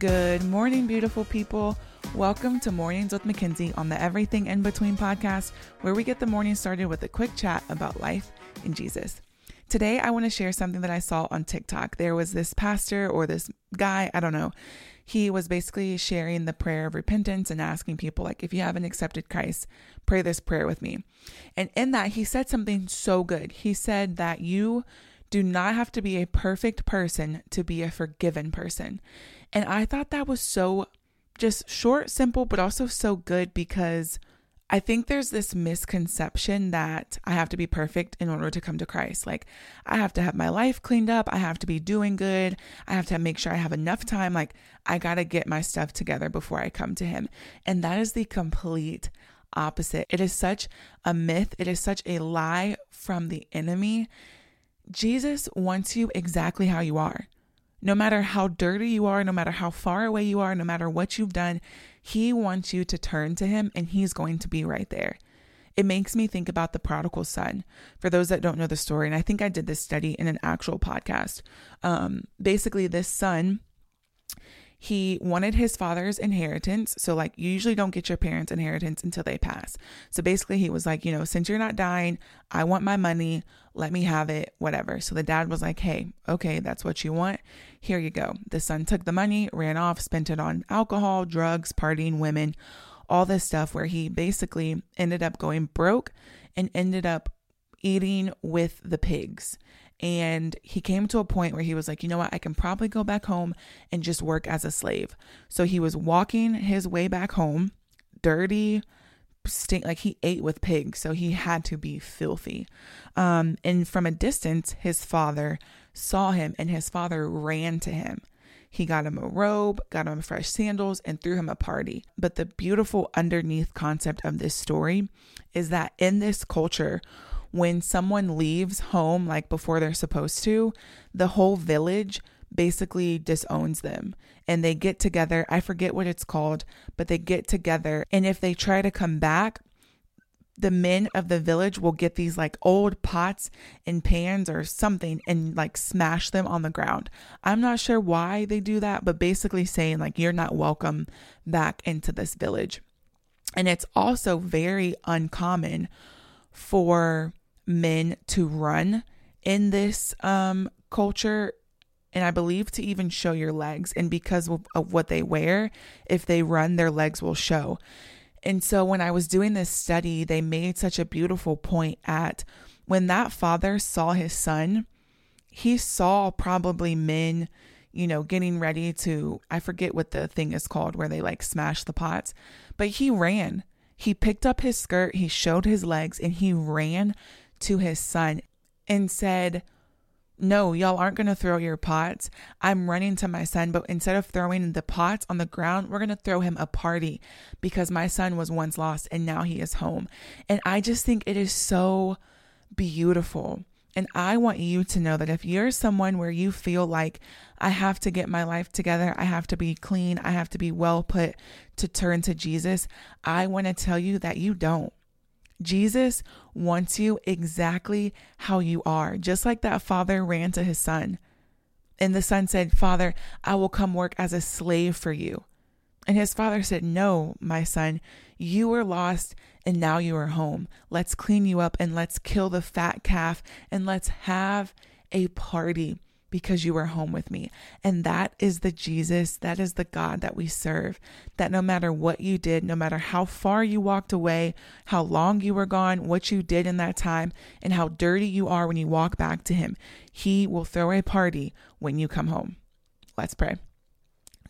Good morning, beautiful people. Welcome to Mornings with Mackenzie on the Everything in Between podcast, where we get the morning started with a quick chat about life in Jesus. Today, I want to share something that I saw on TikTok. There was this pastor or this guy, I don't know. He was basically sharing the prayer of repentance and asking people, like, if you haven't accepted Christ, pray this prayer with me. And in that, he said something so good. He said that you do not have to be a perfect person to be a forgiven person. And I thought that was so just short, simple, but also so good because I think there's this misconception that I have to be perfect in order to come to Christ. Like, I have to have my life cleaned up. I have to be doing good. I have to make sure I have enough time. Like, I got to get my stuff together before I come to Him. And that is the complete opposite. It is such a myth. It is such a lie from the enemy. Jesus wants you exactly how you are. No matter how dirty you are, no matter how far away you are, no matter what you've done, He wants you to turn to Him and He's going to be right there. It makes me think about the prodigal son. For those that don't know the story, and I think I did this study in an actual podcast. Um, basically, this son he wanted his father's inheritance. So, like, you usually don't get your parents' inheritance until they pass. So, basically, he was like, you know, since you're not dying, I want my money. Let me have it, whatever. So, the dad was like, hey, okay, that's what you want. Here you go. The son took the money, ran off, spent it on alcohol, drugs, partying, women, all this stuff where he basically ended up going broke and ended up eating with the pigs. And he came to a point where he was like, you know what, I can probably go back home and just work as a slave. So he was walking his way back home, dirty, stink like he ate with pigs, so he had to be filthy. Um, and from a distance, his father saw him, and his father ran to him. He got him a robe, got him fresh sandals, and threw him a party. But the beautiful underneath concept of this story is that in this culture, when someone leaves home like before they're supposed to, the whole village basically disowns them and they get together. I forget what it's called, but they get together. And if they try to come back, the men of the village will get these like old pots and pans or something and like smash them on the ground. I'm not sure why they do that, but basically saying like you're not welcome back into this village. And it's also very uncommon for men to run in this um, culture and I believe to even show your legs. And because of, of, what they wear, if they run, their legs will show. And so when I was doing this study, they made such a beautiful point at when that father saw his son, he saw probably men, you know, getting ready to, I forget what the thing is called where they like smash the pots, but he ran. He picked up his skirt, he showed his legs, and he ran to his son and said, no, y'all aren't going to throw your pots. I'm running to my son, but instead of throwing the pots on the ground, we're going to throw him a party because my son was once lost and now he is home. And I just think it is so beautiful. And I want you to know that if you're someone where you feel like I have to get my life together, I have to be clean, I have to be well put to turn to Jesus, I want to tell you that you don't. Jesus wants you exactly how you are, just like that father ran to his son. And the son said, Father, I will come work as a slave for you. And his father said, No, my son, you were lost and now you are home. Let's clean you up and let's kill the fat calf and let's have a party because you were home with me. And that is the Jesus, that is the God that we serve. That no matter what you did, no matter how far you walked away, how long you were gone, what you did in that time, and how dirty you are when you walk back to Him, He will throw a party when you come home. Let's pray.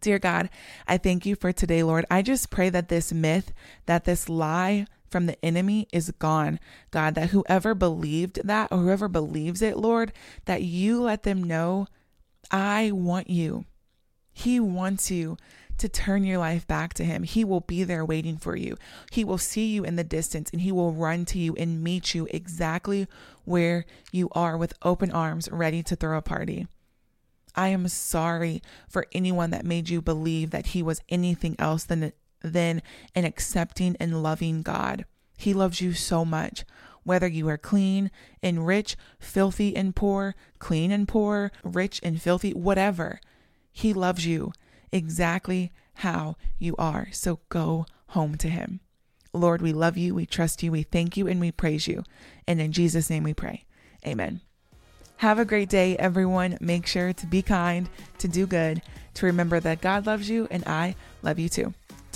Dear God, I thank you for today, Lord. I just pray that this myth, that this lie, from the enemy is gone. God, that whoever believed that or whoever believes it, Lord, that you let them know, I want you. He wants you to turn your life back to Him. He will be there waiting for you. He will see you in the distance and He will run to you and meet you exactly where you are with open arms, ready to throw a party. I am sorry for anyone that made you believe that He was anything else than than an accepting and loving God. He loves you so much. Whether you are clean and rich, filthy and poor, clean and poor, rich and filthy, whatever, He loves you. exactly how you are. So go home to Him. Lord, we love you, we trust you, we thank you, and we praise you. And in Jesus' name we pray. Amen. Have a great day, everyone. Make sure to be kind, to do good, to remember that God loves you and I love you too.